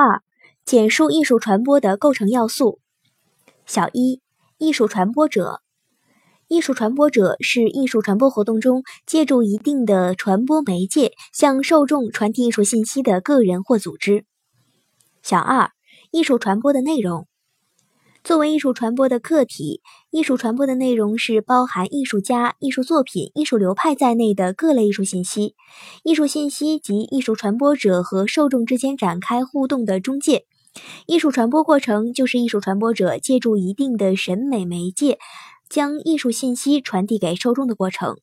二、简述艺术传播的构成要素。小一、艺术传播者。艺术传播者是艺术传播活动中借助一定的传播媒介向受众传递艺术信息的个人或组织。小二、艺术传播的内容。作为艺术传播的客体，艺术传播的内容是包含艺术家、艺术作品、艺术流派在内的各类艺术信息。艺术信息及艺术传播者和受众之间展开互动的中介。艺术传播过程就是艺术传播者借助一定的审美媒介。将艺术信息传递给受众的过程。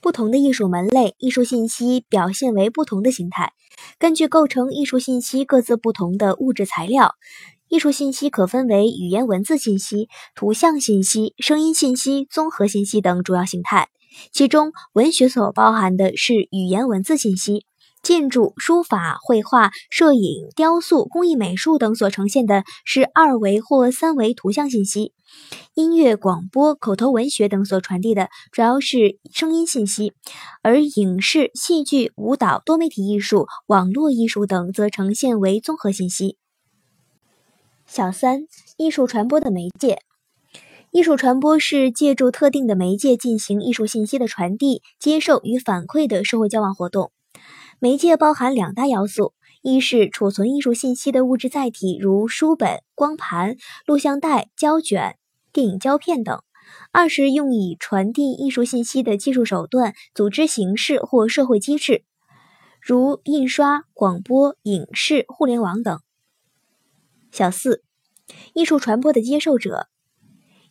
不同的艺术门类，艺术信息表现为不同的形态。根据构成艺术信息各自不同的物质材料，艺术信息可分为语言文字信息、图像信息、声音信息、综合信息等主要形态。其中，文学所包含的是语言文字信息。建筑、书法、绘画、摄影、雕塑、工艺美术等所呈现的是二维或三维图像信息；音乐、广播、口头文学等所传递的主要是声音信息；而影视、戏剧、舞蹈、多媒体艺术、网络艺术等则呈现为综合信息。小三、艺术传播的媒介。艺术传播是借助特定的媒介进行艺术信息的传递、接受与反馈的社会交往活动。媒介包含两大要素：一是储存艺术信息的物质载体，如书本、光盘、录像带、胶卷、电影胶片等；二是用以传递艺术信息的技术手段、组织形式或社会机制，如印刷、广播、影视、互联网等。小四，艺术传播的接受者。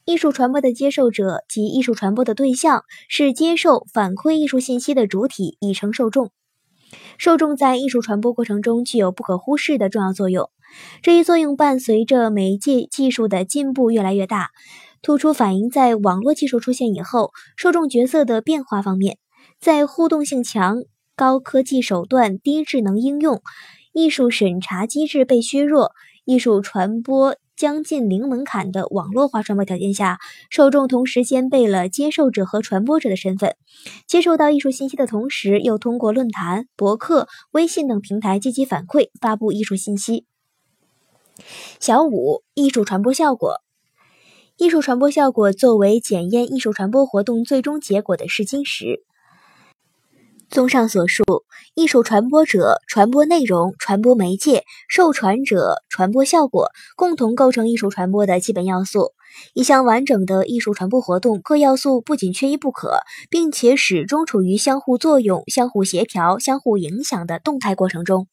艺术传播的接受者及艺术传播的对象是接受反馈艺术信息的主体，已成受众。受众在艺术传播过程中具有不可忽视的重要作用，这一作用伴随着媒介技术的进步越来越大，突出反映在网络技术出现以后，受众角色的变化方面。在互动性强、高科技手段、低智能应用、艺术审查机制被削弱、艺术传播。将近零门槛的网络化传播条件下，受众同时兼备了接受者和传播者的身份，接受到艺术信息的同时，又通过论坛、博客、微信等平台积极反馈、发布艺术信息。小五、艺术传播效果。艺术传播效果作为检验艺术传播活动最终结果的试金石。综上所述，艺术传播者、传播内容、传播媒介、受传者、传播效果，共同构成艺术传播的基本要素。一项完整的艺术传播活动，各要素不仅缺一不可，并且始终处于相互作用、相互协调、相互影响的动态过程中。